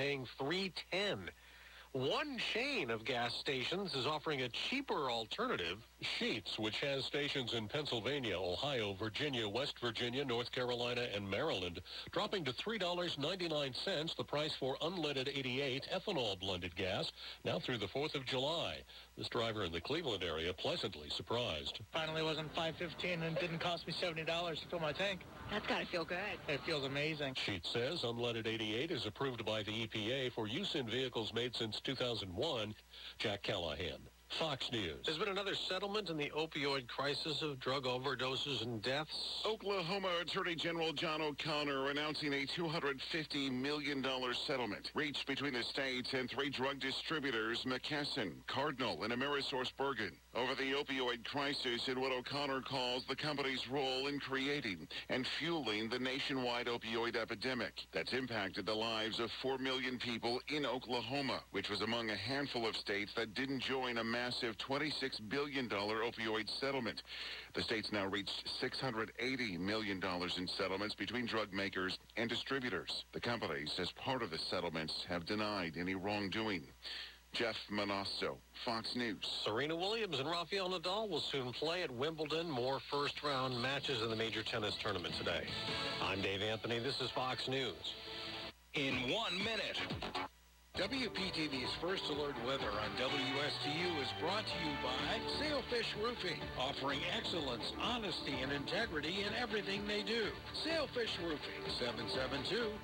paying 310 one chain of gas stations is offering a cheaper alternative. Sheetz, which has stations in Pennsylvania, Ohio, Virginia, West Virginia, North Carolina, and Maryland, dropping to $3.99, the price for unleaded 88 ethanol blended gas, now through the 4th of July. This driver in the Cleveland area pleasantly surprised. Finally wasn't 515 and didn't cost me $70 to fill my tank. That's got to feel good. It feels amazing. Sheetz says unleaded 88 is approved by the EPA for use in vehicles made since 2001. Jack Callahan. Fox News. There's been another settlement in the opioid crisis of drug overdoses and deaths. Oklahoma Attorney General John O'Connor announcing a $250 million settlement reached between the states and three drug distributors, McKesson, Cardinal, and AmerisourceBergen, over the opioid crisis and what O'Connor calls the company's role in creating and fueling the nationwide opioid epidemic that's impacted the lives of 4 million people in Oklahoma, which was among a handful of states that didn't join a massive $26 billion opioid settlement. The state's now reached $680 million in settlements between drug makers and distributors. The companies, as part of the settlements, have denied any wrongdoing. Jeff Monosso, Fox News. Serena Williams and Rafael Nadal will soon play at Wimbledon. More first round matches in the major tennis tournament today. I'm Dave Anthony. This is Fox News. In one minute. WPTV's First Alert Weather on WSTU is brought to you by Sailfish Roofing, offering excellence, honesty, and integrity in everything they do. Sailfish Roofing,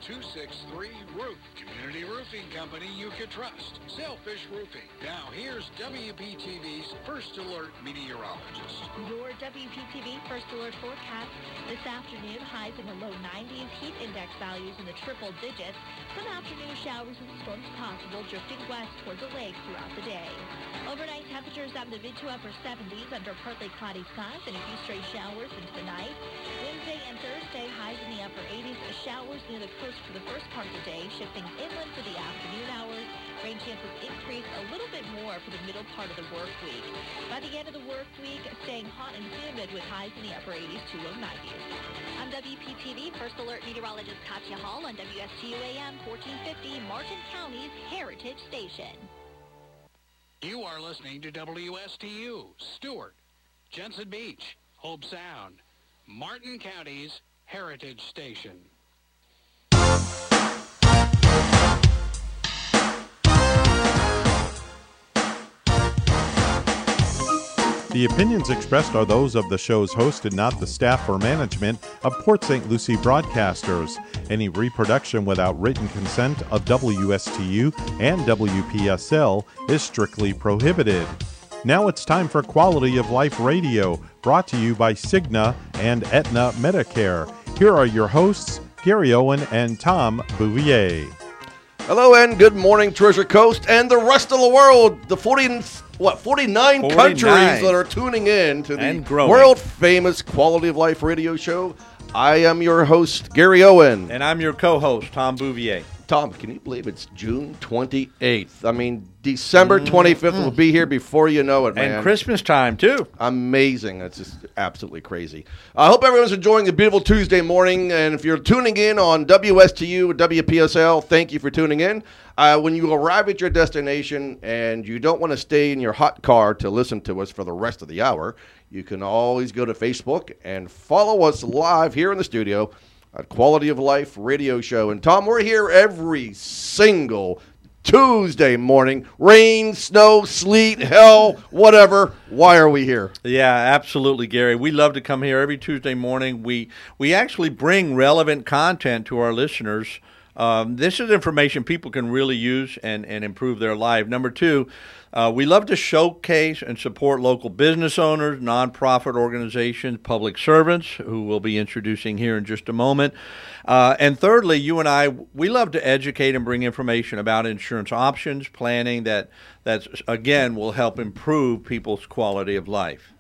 772-263-ROOF. Community roofing company you can trust. Sailfish Roofing. Now here's WPTV's First Alert meteorologist. Your WPTV First Alert forecast. This afternoon, highs in the low 90s, heat index values in the triple digits. Some afternoon showers and storms possible drifting west toward the lake throughout the day. Overnight temperatures up in the mid to upper 70s under partly cloudy skies and a few stray showers into the night. Wednesday and Thursday, highs in the upper 80s, showers near the coast for the first part of the day, shifting inland for the afternoon hours. Rain chances increase a little bit more for the middle part of the work week. By the end of the work week, staying hot and humid with highs in the upper 80s to low 90s. I'm WPTV First Alert Meteorologist Katya Hall on WSTU AM 1450, Martin County's Heritage Station. You are listening to WSTU, Stuart, Jensen Beach, Hobe Sound, Martin County's Heritage Station. The opinions expressed are those of the show's host and not the staff or management of Port St. Lucie Broadcasters. Any reproduction without written consent of WSTU and WPSL is strictly prohibited. Now it's time for Quality of Life Radio, brought to you by Cigna and Aetna Medicare. Here are your hosts, Gary Owen and Tom Bouvier. Hello and good morning, Treasure Coast and the rest of the world. The 40 what 49, 49. countries that are tuning in to the world famous Quality of Life radio show. I am your host, Gary Owen. And I'm your co-host, Tom Bouvier. Tom, can you believe it's June 28th? I mean, December 25th will be here before you know it, man. And Christmas time too. Amazing. It's just absolutely crazy. I hope everyone's enjoying a beautiful Tuesday morning. And if you're tuning in on WSTU or WPSL, thank you for tuning in. Uh, when you arrive at your destination and you don't want to stay in your hot car to listen to us for the rest of the hour, you can always go to Facebook and follow us live here in the studio at Quality of Life Radio Show. And Tom, we're here every single Tuesday morning. Rain, snow, sleet, hell, whatever. Why are we here? Yeah, absolutely, Gary. We love to come here every Tuesday morning. We we actually bring relevant content to our listeners. Um, this is information people can really use and, and improve their life. Number two, uh, we love to showcase and support local business owners, nonprofit organizations, public servants, who we'll be introducing here in just a moment. Uh, and thirdly, you and I, we love to educate and bring information about insurance options, planning that, that again, will help improve people's quality of life.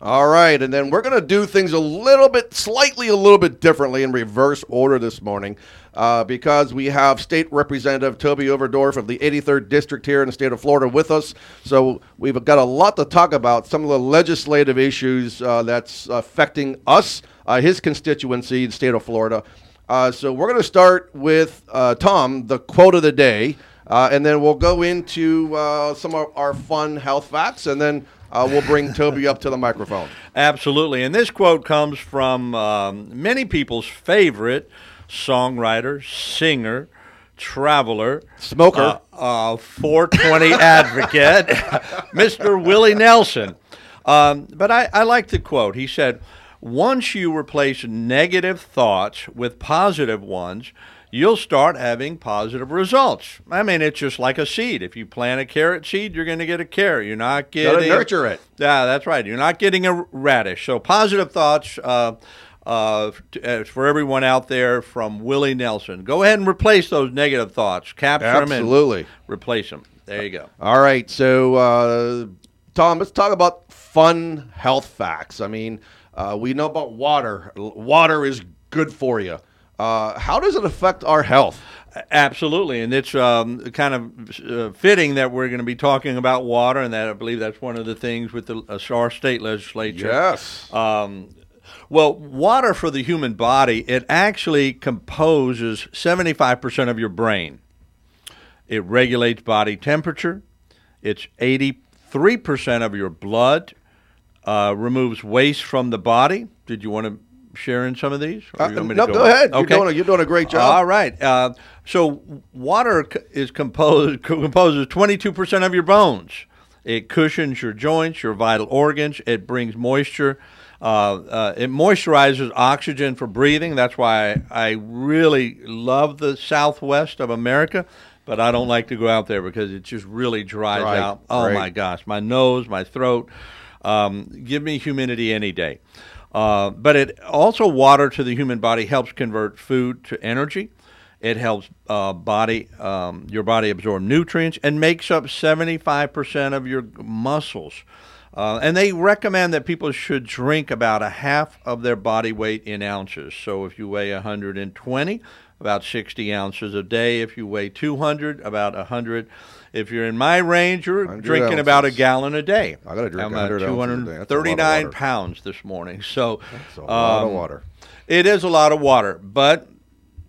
All right, and then we're going to do things a little bit, slightly a little bit differently in reverse order this morning uh, because we have State Representative Toby Overdorf of the 83rd District here in the state of Florida with us. So we've got a lot to talk about, some of the legislative issues uh, that's affecting us, uh, his constituency, in the state of Florida. Uh, so we're going to start with uh, Tom, the quote of the day, uh, and then we'll go into some of our fun health facts, and then uh, we'll bring Toby up to the microphone. Absolutely. And this quote comes from um, many people's favorite songwriter, singer, traveler, Smoker. uh, uh, 420 advocate, Mr. Willie Nelson. Um, but I, I like the quote. He said, Once you replace negative thoughts with positive ones, you'll start having positive results. I mean, it's just like a seed. If you plant a carrot seed, you're going to get a carrot. You're not getting. Gotta nurture it. Yeah, that's right. You're not getting a radish. So positive thoughts uh, uh, uh, for everyone out there from Willie Nelson. Go ahead and replace those negative thoughts. Capture them Absolutely. and replace them. There you go. All right, so uh, Tom, let's talk about fun health facts. I mean, uh, we know about water. Water is good for you. Uh, how does it affect our health? Absolutely, and it's um, kind of uh, fitting that we're going to be talking about water, and that I believe that's one of the things with the uh, our state legislature. Yes. Um, well, water for the human body, it actually composes 75% of your brain. It regulates body temperature. It's 83% of your blood. Uh, removes waste from the body. Did you want to share in some of these? Uh, you want me to no, go, ahead. You're, Okay. doing a, you're doing a great job. All right. Uh, so water is composed composes 22% of your bones. It cushions your joints, your vital organs. It brings moisture. Uh, uh, it moisturizes oxygen for breathing. That's why I, I really love the Southwest of America, but I don't like to go out there because it just really dries Right, out. Oh right. my gosh, my nose, my throat. Um, give me humidity any day. Uh, but it also water to the human body helps convert food to energy. It helps uh, body um, your body absorb nutrients and makes up 75% of your muscles. Uh, and they recommend that people should drink about a half of their body weight in ounces. So if you weigh 120, about 60 ounces a day. If you weigh 200, about 100. If you're in my range, you're 100 drinking about a gallon a day. I gotta drink I'm at 100 ounces a day. That's a lot of 239 pounds this morning. So It's a lot of um, water. It is a lot of water, but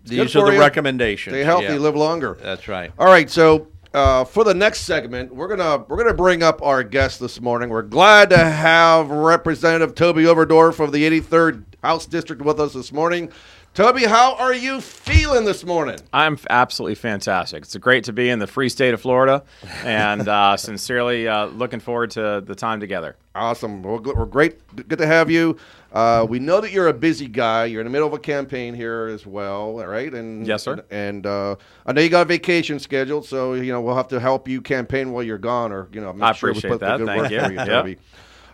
these are the you. recommendations. Stay healthy, Yeah. live longer. That's right. All right, so uh, for the next segment, we're gonna we're gonna bring up our guest this morning. We're glad to have Representative Toby Overdorf of the 83rd House District with us this morning. Toby, how are you feeling this morning? I'm absolutely fantastic. It's great to be in the free state of Florida, and uh, sincerely uh, looking forward to the time together. Awesome. Good- we're great. Good to have you. Uh, we know that you're a busy guy. You're in the middle of a campaign here as well, all right? And Yes, sir. And, uh, I know you got a vacation scheduled, so you know we'll have to help you campaign while you're gone, or you know, make I sure we appreciate put the that. good Thank work you. for you. Toby.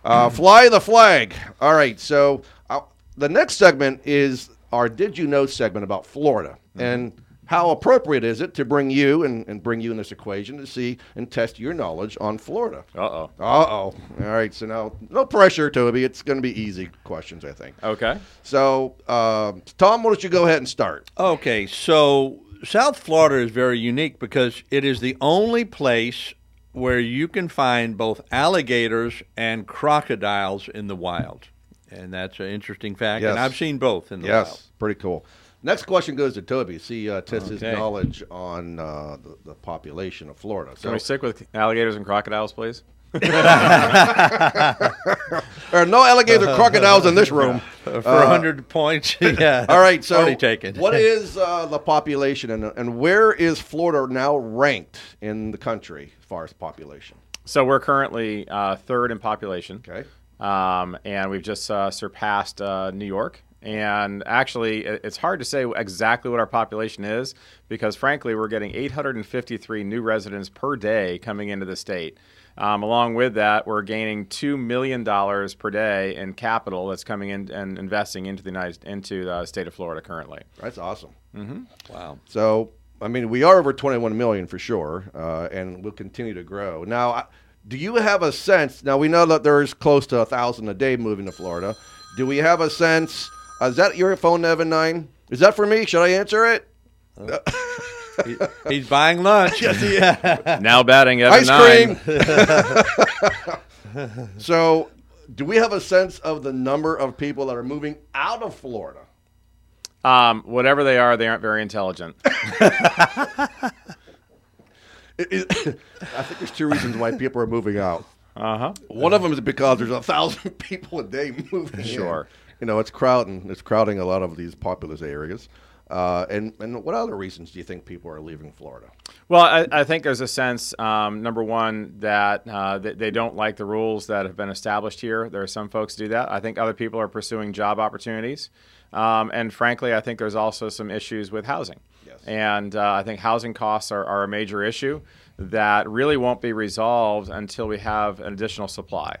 Uh, fly the flag. All right. So uh, the next segment is our Did You Know segment about Florida Mm-hmm. and. How appropriate is it to bring you and, and bring you in this equation to see and test your knowledge on Florida? Uh oh. Uh oh. All right. So now, no pressure, Toby. It's going to be easy questions, I think. Okay. So, uh, Tom, why don't you go ahead and start? Okay, so South Florida is very unique because it is the only place where you can find both alligators and crocodiles in the wild. And that's an interesting fact. Yes. And I've seen both in the yes, wild. pretty cool. Next question goes to Toby. See, uh, test his Okay. knowledge on uh, the, the population of Florida. Can So, we stick with alligators and crocodiles, please? there are no alligator crocodiles in this room. Uh, For a 100 points, yeah. All right. So, Already taken. what is uh, the population and, and where is Florida now ranked in the country as far as population? So we're currently uh, third in population. Okay. um, and we've just uh, surpassed uh, New York. And actually, it's hard to say exactly what our population is because, frankly, we're getting 853 new residents per day coming into the state. Um, along with that, we're gaining two million dollars per day in capital that's coming in and investing into the United into the state of Florida currently. That's awesome. Wow. So, I mean, we are over 21 million for sure, uh, and we'll continue to grow. Now, do you have a sense? Now, we know that there's close to a thousand a day moving to Florida. Do we have a sense? Uh, is that your phone, Evan Nine? Is that for me? Should I answer it? He- he's buying lunch. Yes. Yeah. Now batting Evan Ice nine. cream. so, do we have a sense of the number of people that are moving out of Florida? Um, whatever they are, they aren't very intelligent. It- it- I think there's two reasons why people are moving out. Uh huh. One of them is because there's a thousand people a day moving. in. You know, it's crowding. It's crowding a lot of these populous areas. Uh, and and what other reasons do you think people are leaving Florida? Well, I, I think there's a sense, um, number one, that uh, they, they don't like the rules that have been established here. There are some folks who do that. I think other people are pursuing job opportunities. Um, and frankly, I think there's also some issues with housing. Yes. And uh, I think housing costs are, are a major issue that really won't be resolved until we have an additional supply.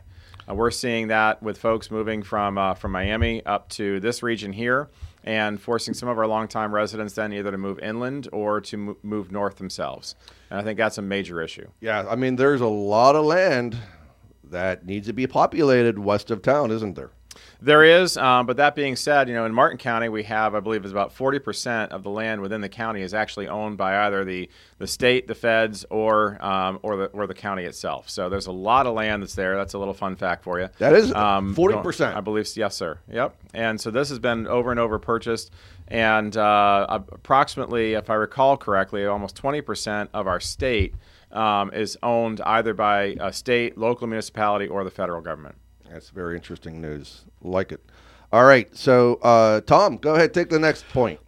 Uh, we're seeing that with folks moving from uh, from Miami up to this region here, and forcing some of our longtime residents then either to move inland or to mo- move north themselves. And I think that's a major issue. Yeah, I mean, there's a lot of land that needs to be populated west of town, isn't there? There is, um, but that being said, you know, in Martin County, we have, I believe, is about 40% of the land within the county is actually owned by either the, the state, the feds, or um, or the or the county itself. So there's a lot of land that's there. That's a little fun fact for you. That is Um, 40%. I believe, yes, sir. Yep. And so this has been over and over purchased, and uh, approximately, if I recall correctly, almost 20% of our state um, is owned either by a state, local municipality, or the federal government. That's very interesting news. Like it. All right, so uh, Tom, go ahead, take the next point.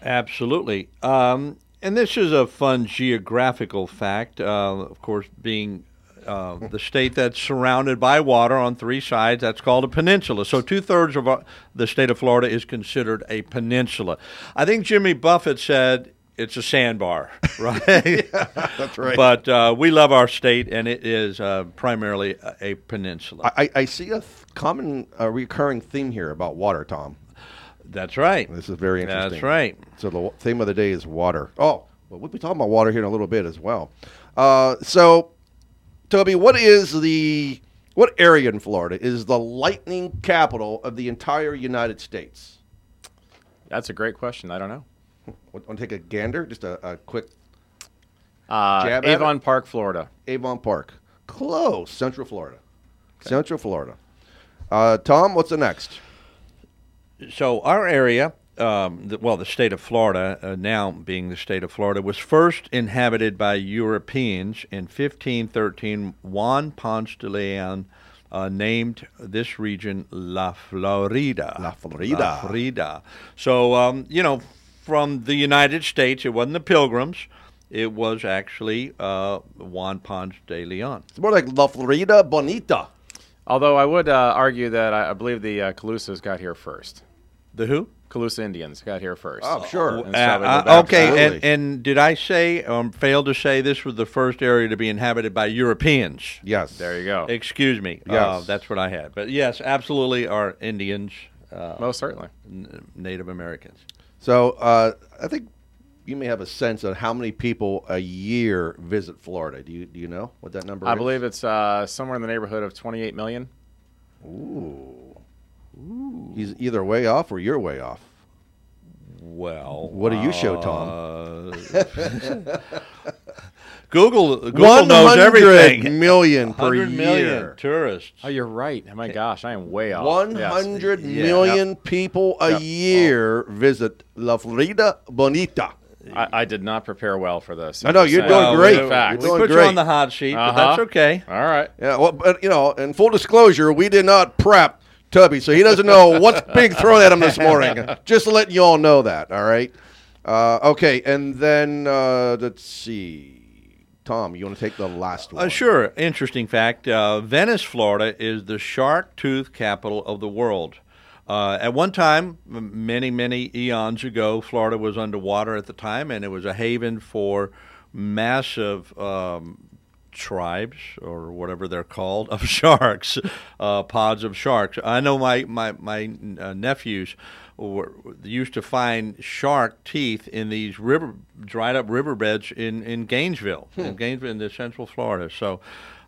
Absolutely. Um, and this is a fun geographical fact. Uh, of course, being uh, the state that's surrounded by water on three sides, that's called a peninsula. So two thirds of our, the state of Florida is considered a peninsula. I think Jimmy Buffett said it's a sandbar, right? That's right. But uh, we love our state, and it is uh, primarily a, a peninsula. I, I see a th- common, uh, recurring theme here about water, Tom. That's right. This is very interesting. That's right. So the w- theme of the day is water. Oh, well, we'll be talking about water here in a little bit as well. Uh, so, Toby, what is the what area in Florida is the lightning capital of the entire United States? That's a great question. I don't know. Want to take a gander? Just a, a quick Uh, Jab at Avon it? Park, Florida. Avon Park. Close. Central Florida. Central Florida. Uh, Tom, what's the next? So our area, um, the, well, the state of Florida, uh, now being the state of Florida, was first inhabited by Europeans in 1513. Juan Ponce de Leon uh, named this region La Florida. La Florida. La Florida. So um, you know, from the United States, it wasn't the Pilgrims. It was actually uh, Juan Ponce de Leon. It's more like La Florida Bonita. Although I would uh, argue that I, I believe the uh, Calusas got here first. The who? Calusa Indians got here first. Oh, sure. And Uh, uh, okay, and, and did I say, um, failed to say, this was the first area to be inhabited by Europeans? Yes. there you go. Excuse me. Yes. Uh, that's what I had. But yes, absolutely are Indians, uh, Most certainly. n- Native Americans. So uh, I think you may have a sense of how many people a year visit Florida. Do you do you know what that number is? I is? believe it's uh, somewhere in the neighborhood of 28 million. Ooh. He's either way off or you're way off. Well, What do you show, Tom? uh, Google Google knows everything. million per 100 million year. tourists. Oh, you're right. Oh my gosh, I am way off. One Yes. hundred Yeah. people a Yep. year visit La Florida Bonita. I, I did not prepare well for this. I know, you're doing Well, great. we- Facts. We put doing you on the hot sheet, but Uh-huh. that's okay. All right. Yeah, well, but you know, in full disclosure, we did not prep Tubby, so he doesn't know what's being thrown at him this morning. Just to let you all know that. All right. Uh, okay, and then uh, let's see. Tom, you want to take the last one? Uh, sure. Interesting fact uh, Venice, Florida is the shark tooth capital of the world. Uh, at one time, many, many eons ago, Florida was underwater at the time, and it was a haven for massive um, tribes, or whatever they're called, of sharks, uh, pods of sharks. I know my, my, my uh, nephews used to find shark teeth in these river, dried up riverbeds in, in Gainesville, in Gainesville, in the Central Florida. So,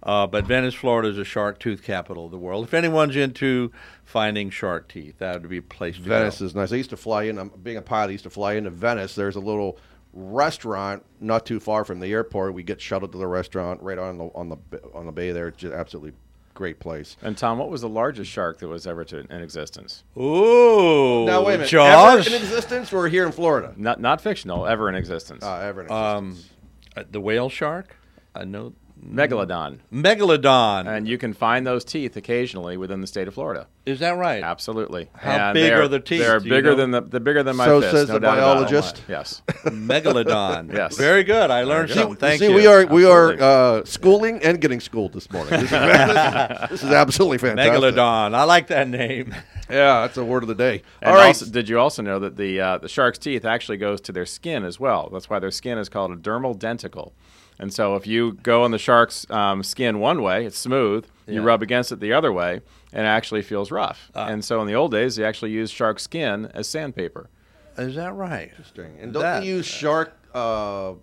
uh, but Venice, Florida is a shark tooth capital of the world. If anyone's into finding shark teeth, that would be a place to Venice go. is nice. I used to fly in. I'm being a pilot. I used to fly into Venice. There's a little restaurant not too far from the airport. We get shuttled to the restaurant right on the on the on the bay there. It's just absolutely great place. And Tom, what was the largest shark that was ever to, in existence? Ooh. Now wait a minute. Jaws. Ever in existence? We're here in Florida. Not not fictional, ever in existence. Uh, ever in um, existence. uh, the whale shark. I know. Megalodon. Megalodon. And you can find those teeth occasionally within the state of Florida. Is that right? Absolutely. How And big they're- are the teeth? They're Do you bigger know? than the they're bigger than my So fist. says no the doubt about it. biologist. Yes. Megalodon. Yes. Very good. I learned Very good. something. Thank See, you. we are we are uh, schooling and getting schooled this morning. This is, this is, this is absolutely fantastic. Megalodon. I like that name. Yeah, that's a word of the day. And All right. also, did you also know that the uh, the shark's teeth actually goes to their skin as well? That's why their skin is called a dermal denticle. And so, if you go on the shark's um, skin one way, it's smooth. You rub against it the other way, and it actually feels rough. Ah. and so, in the old days, they actually used shark skin as sandpaper. Is that right? Interesting. And don't That- they use shark uh,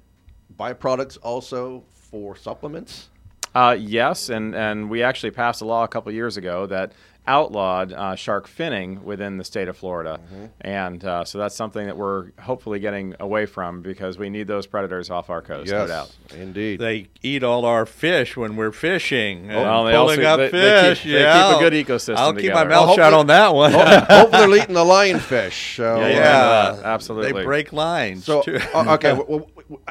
byproducts also for supplements? Uh, yes, and, and we actually passed a law a couple years ago that outlawed uh, shark finning within the state of Florida. Mm-hmm. And uh, so that's something that we're hopefully getting away from because we need those predators off our coast, no doubt. indeed. They eat all our fish when we're fishing. and Well, they pulling also- up they- they keep- fish. they keep a good ecosystem I'll keep my mouth Well, shut on that one. Hopefully, they're eating the lionfish. So, Yeah, uh, absolutely. They break lines. So too. uh, okay, w- w- w-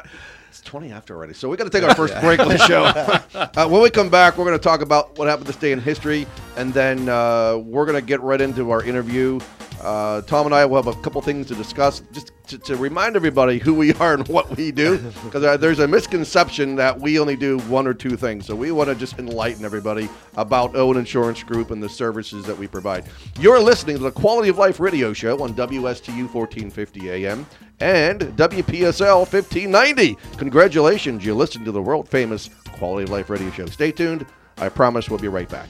it's twenty after already. So we got to take our first break of the show. uh, when we come back, we're going to talk about what happened this day in history, and then uh, we're going to get right into our interview. Uh, Tom and I will have a couple things to discuss, just to, to remind everybody who we are and what we do, because uh, there's a misconception that we only do one or two things. So we want to just enlighten everybody about Owen Insurance Group and the services that we provide. You're listening to the Quality of Life Radio Show on WSTU 1450 AM and WPSL 1590. Congratulations, you listened to the world famous Quality of Life Radio Show. Stay tuned. I promise we'll be right back.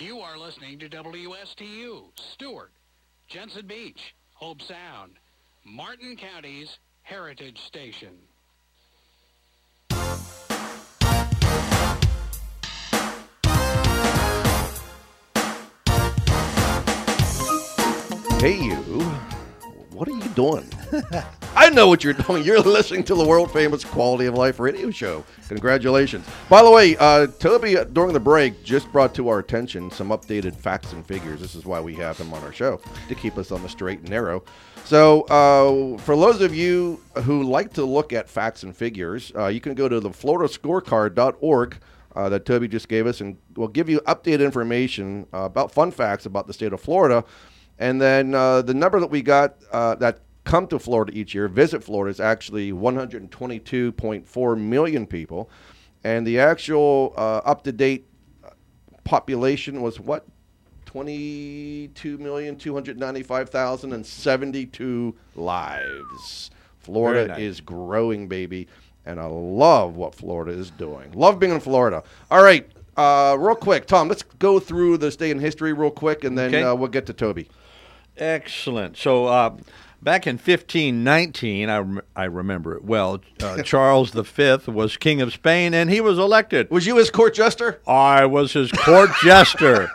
You are listening to WSTU, Stuart, Jensen Beach, Hobe Sound, Martin County's Heritage Station. Hey, you. What are you doing? I know what you're doing. You're listening to the world famous Quality of Life radio show. Congratulations. By the way, uh, Toby, uh, during the break, just brought to our attention some updated facts and figures. This is why we have him on our show, to keep us on the straight and narrow. So, uh, for those of you who like to look at facts and figures, uh, you can go to the floridascorecard.org uh, that Toby just gave us, and we'll give you updated information uh, about fun facts about the state of Florida. And then uh, the number that we got uh, that come to Florida each year, visit Florida, is actually 122.4 million people. And the actual uh, up to date population was what? 22,295,072 lives. Florida nice. is growing, baby. And I love what Florida is doing. Love being in Florida. All right, uh, real quick, Tom, let's go through this day in history real quick, and then Okay. uh, we'll get to Toby. Excellent. So uh, back in 1519, I, rem- I remember it well, uh, Charles V was king of Spain and he was elected. Was you his court jester? I was his court jester.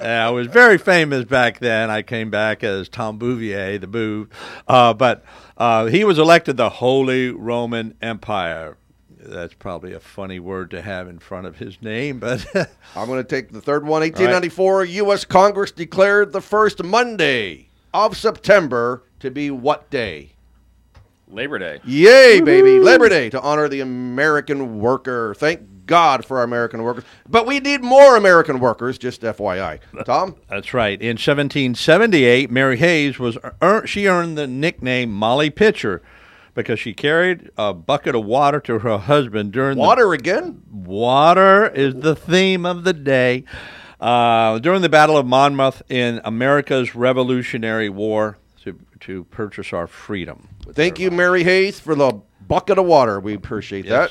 Uh, I was very famous back then. I came back as Tom Bouvier, the Boo. Uh, but uh, he was elected the Holy Roman Empire. That's probably a funny word to have in front of his name, but I'm going to take the third one. 1894, U.S. Congress declared the first Monday of September to be what day? Labor Day. Yay, baby. Labor Day to honor the American worker. Thank God for our American workers. But we need more American workers, just FYI. Tom? That's right. In 1778, Mary Hayes was ear- she earned the nickname Molly Pitcher because she carried a bucket of water to her husband during the Water the again? Water is the theme of the day. Uh, during the Battle of Monmouth in America's Revolutionary War to, to purchase our freedom. Thank you, Mary Hayes, for the bucket of water. We appreciate that.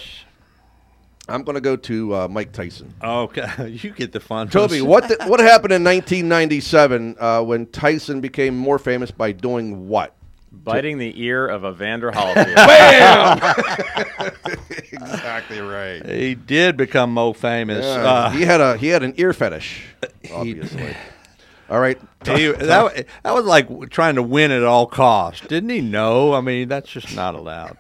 I'm going to go to uh, Mike Tyson. Okay, you get the fun. Toby, what the, what happened in 1997 uh, when Tyson became more famous by doing what? Biting the ear of Evander Holyfield. Bam! exactly right. He did become mo famous. Yeah, Uh, he had a he had an ear fetish, obviously. All right, He, that, that was like trying to win at all costs. Didn't he know? I mean, that's just not allowed.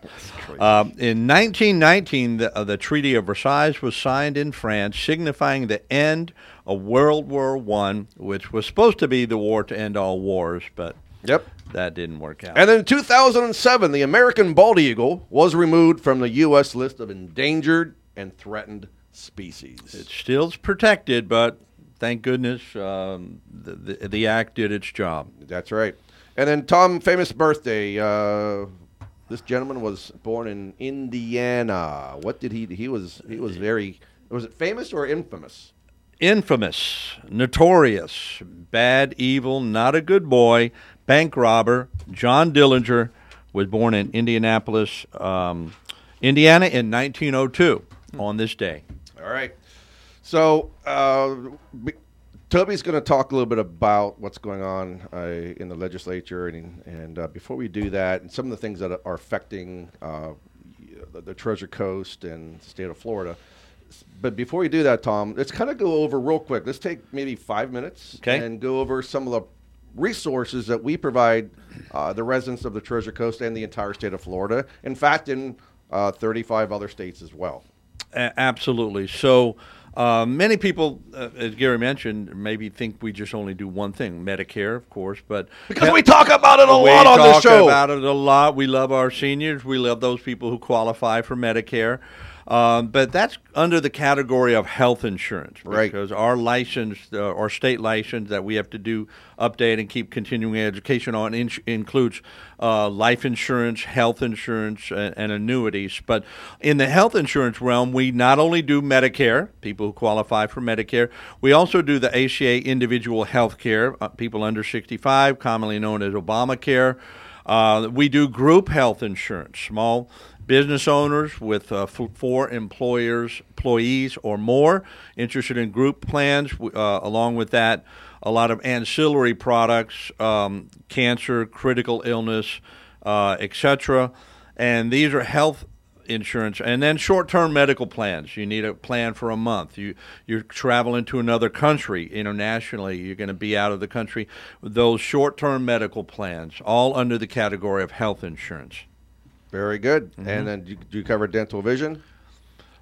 Um, in 1919, the, uh, the Treaty of Versailles was signed in France, signifying the end of World War One, which was supposed to be the war to end all wars, but Yep. That didn't work out. And then in 2007, the American bald eagle was removed from the U.S. list of endangered and threatened species. It's still protected, but thank goodness um, the, the the act did its job. That's right. And then Tom, famous birthday. Uh, this gentleman was born in Indiana. What did he? He was he was very. Was it famous or infamous? infamous, notorious, bad, evil, not a good boy, bank robber, John Dillinger was born in Indianapolis, um, Indiana in 1902 on this day. All right. So uh, b- Toby's going to talk a little bit about what's going on uh, in the legislature, and and uh, before we do that, and some of the things that are affecting uh, the, the Treasure Coast and the state of Florida. But before we do that, Tom, let's kind of go over real quick. Let's take maybe five minutes Okay. and go over some of the resources that we provide uh, the residents of the Treasure Coast and the entire state of Florida. In fact, in uh, 35 other states as well. A- absolutely. So uh, many people, uh, as Gary mentioned, maybe think we just only do one thing, Medicare, of course, but Because we talk about it a lot on this talk show. about it a lot. We love our seniors. We love those people who qualify for Medicare. Um, but that's under the category of health insurance, Right. Because our license, uh, our state license that we have to do update and keep continuing education on in- includes uh, life insurance, health insurance, and, and annuities. But in the health insurance realm, we not only do Medicare, people who qualify for Medicare, we also do the ACA individual health care, uh, people under 65, commonly known as Obamacare. Uh, we do group health insurance, small business owners with uh, f- four employers, employees or more interested in group plans. Uh, along with that, a lot of ancillary products, um, cancer, critical illness, uh, etc. And these are health insurance and then short-term medical plans you need a plan for a month you you're traveling to another country internationally you're going to be out of the country those short-term medical plans all under the category of health insurance Very good. Mm-hmm. And then do you, do you cover dental vision?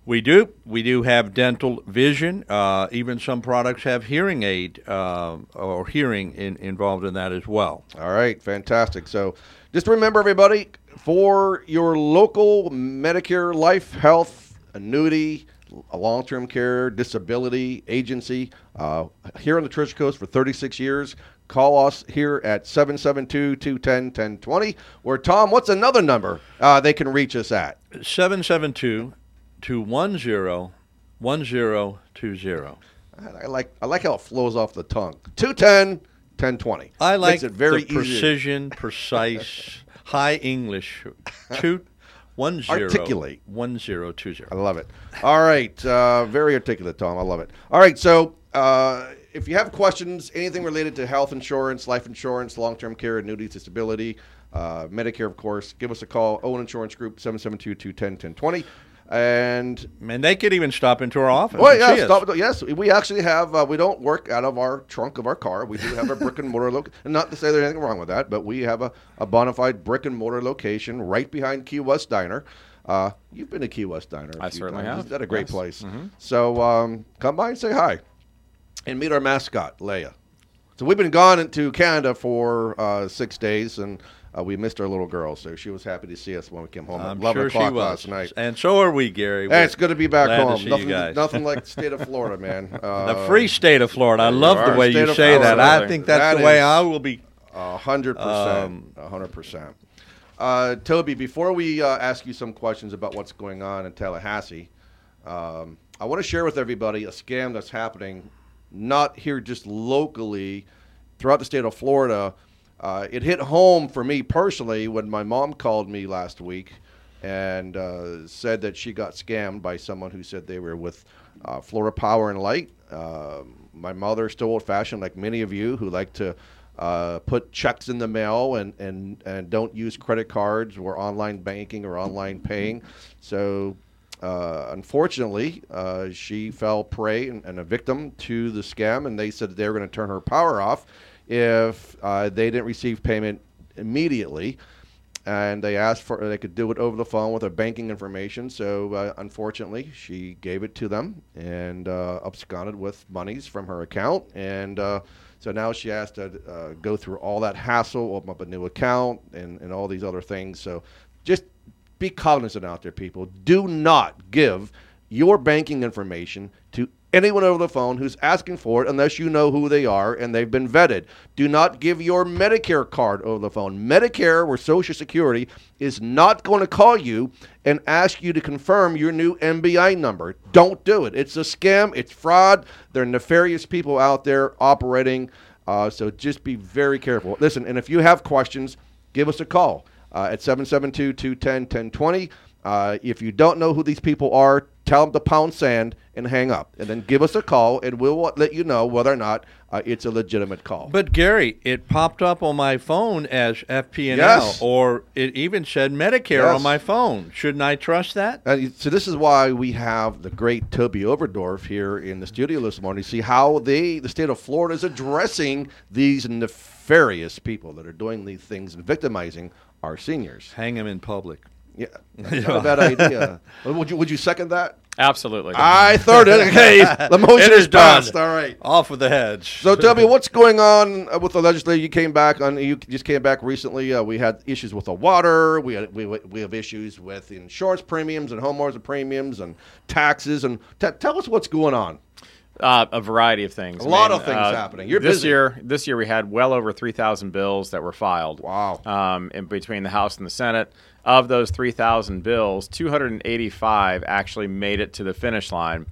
we do we do have dental vision uh, even some products have hearing aid uh, or hearing in, involved in that as well All right, fantastic. So just remember, everybody, for your local Medicare life, health, annuity, long term care, disability agency uh, here on the Treasure Coast for 36 years. Call us here at 772 210 1020. Or, Tom, what's another number uh, they can reach us at? 772 210 1020 I like, I like how it flows off the tongue. 210 1020. I like Makes it very the easy. precision, precise, high English. Two, one zero, Articulate. one zero two zero. I love it. All right, uh, very articulate, Tom. I love it. All right, so uh, if you have questions, anything related to health insurance, life insurance, long-term care, annuities, disability, uh, Medicare, of course, give us a call. Owen Insurance Group, 772-210-1020. And And they could even stop into our office. well, yeah, stop, yes, we actually have. Uh, we don't work out of our trunk of our car. We do have a brick and mortar location. And not to say there's anything wrong with that, but we have a, a bona fide brick and mortar location right behind Key West Diner. Uh, you've been to Key West Diner. I certainly have. Is that a great Yes. place? Mhm. So um, come by and say hi, and meet our mascot, Leia. So we've been gone into Canada for uh, six days, and Uh, we missed our little girl, so she was happy to see us when we came home I'm at 11 sure she o'clock was. last night. And so are we, Gary. Hey, it's good to be back home. nothing, nothing like the state of Florida, man. Uh, the free state of Florida. I love the way you say that. I think that's That the way I will be. A hundred Um, percent. A hundred percent. Uh, Toby, before we uh, ask you some questions about what's going on in Tallahassee, um, I want to share with everybody a scam that's happening, not here just locally, throughout the state of Florida. Uh, it hit home for me personally when my mom called me last week and uh, said that she got scammed by someone who said they were with uh, Florida Power and Light. Um my mother, still old fashioned, like many of you who like to uh, put checks in the mail and, and, and don't use credit cards or online banking or online paying. So, uh, unfortunately, uh, she fell prey and, and a victim to the scam, and they said they were going to turn her power off if uh, they didn't receive payment immediately and they asked for they could do it over the phone with her banking information. So uh, unfortunately, she gave it to them and uh, absconded with monies from her account. And uh, so now she has to go through all that hassle, open up a new account, and, and all these other things. So just be cognizant out there, people. Do not give your banking information to anyone over the phone who's asking for it unless you know who they are and they've been vetted. Do not give your Medicare card over the phone. Medicare or Social Security is not going to call you and ask you to confirm your new MBI number. Don't do it. It's a scam, it's fraud. There are nefarious people out there operating. Uh, so just be very careful. Listen, and if you have questions, give us a call uh, at 772 210 1020. Uh, if you don't know who these people are, tell them to pound sand and hang up. And then give us a call, and we'll let you know whether or not uh, it's a legitimate call. But Gary, it popped up on my phone as FP&L, Yes. or it even said Medicare Yes. on my phone. Shouldn't I trust that? Uh, so this is why we have the great Toby Overdorf here in the studio this morning to see how they, the state of Florida, is addressing these nefarious people that are doing these things and victimizing our seniors. Hang them in public. Yeah, that's not a bad idea. Would you Would you second that? Absolutely. I third it. Okay, the motion It is is done. passed. All right. Off with the hedge. So tell me what's going on uh, with the legislature. You came back on. You just came back recently. Uh, we had issues with the water. We had, we we have issues with insurance premiums and homeowners premiums and taxes. And t- tell us what's going on. Uh, a variety of things. A lot of things happening. You're this busy. year. This year we had well over three thousand bills that were filed. Wow. Um, in between the House and the Senate, of those three thousand bills, two hundred and eighty-five actually made it to the finish line.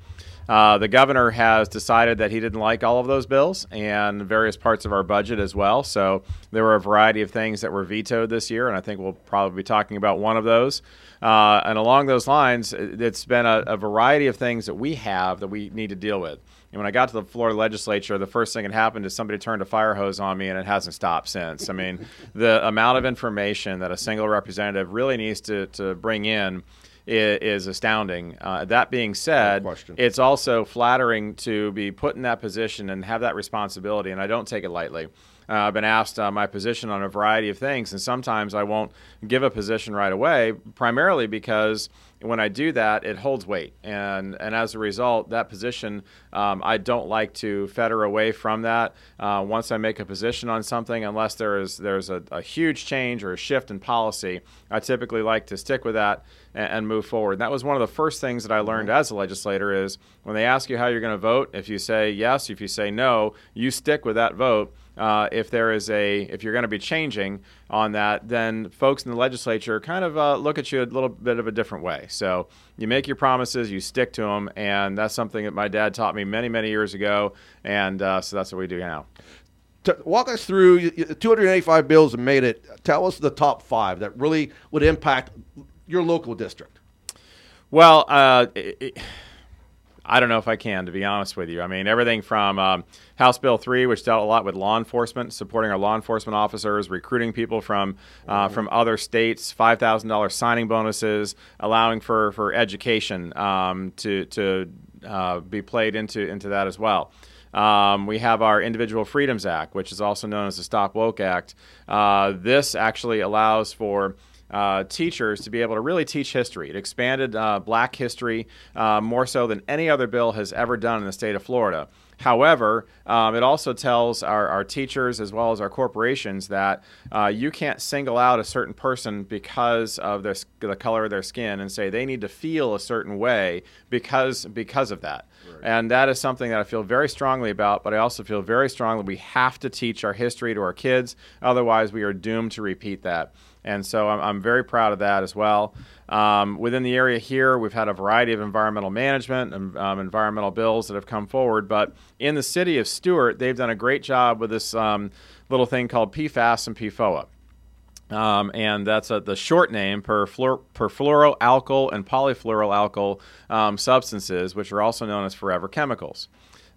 Uh, the governor has decided that he didn't like all of those bills and various parts of our budget as well. So there were a variety of things that were vetoed this year, and I think we'll probably be talking about one of those. Uh, and along those lines, it- it's been a, a variety of things that we have that we need to deal with. And when I got to the Florida legislature, the first thing that happened is somebody turned a fire hose on me, and it hasn't stopped since. I mean, the amount of information that a single representative really needs to, to bring in is, is astounding. Uh, that being said, it's also flattering to be put in that position and have that responsibility, and I don't take it lightly. Uh, I've been asked uh, my position on a variety of things, and sometimes I won't give a position right away, primarily because when I do that, it holds weight, and and as a result, that position um, I don't like to fetter away from that. Uh, once I make a position on something, unless there is there's a, a huge change or a shift in policy, I typically like to stick with that and, and move forward. That was one of the first things that I learned as a legislator is when they ask you how you're going to vote, if you say yes, if you say no, you stick with that vote. Uh, if there is a if you're going to be changing on that, then folks in the legislature kind of uh, look at you a little bit of a different way. So you make your promises, you stick to them, and that's something that my dad taught me many many years ago, and uh, so that's what we do now. Walk us through y- y- 285 bills that made it. Tell us the top five that really would impact your local district. Well, uh, it, it- I don't know if I can, to be honest with you. I mean, everything from um, House Bill 3, which dealt a lot with law enforcement, supporting our law enforcement officers, recruiting people from uh, from other states, $5,000 signing bonuses, allowing for, for education um, to, to uh, be played into, into that as well. Um, we have our Individual Freedoms Act, which is also known as the Stop Woke Act. Uh, this actually allows for uh, teachers to be able to really teach history. It expanded uh, black history uh, more so than any other bill has ever done in the state of Florida. However, um, it also tells our, our teachers as well as our corporations that uh, you can't single out a certain person because of their, the color of their skin and say they need to feel a certain way because, because of that. And that is something that I feel very strongly about, but I also feel very strongly we have to teach our history to our kids. Otherwise, we are doomed to repeat that. And so I'm, I'm very proud of that as well. Um, within the area here, we've had a variety of environmental management and um, environmental bills that have come forward. But in the city of Stuart, they've done a great job with this um, little thing called PFAS and PFOA. Um, and that's a, the short name per, fluor, per fluoroalkyl and polyfluoroalkyl um, substances, which are also known as forever chemicals.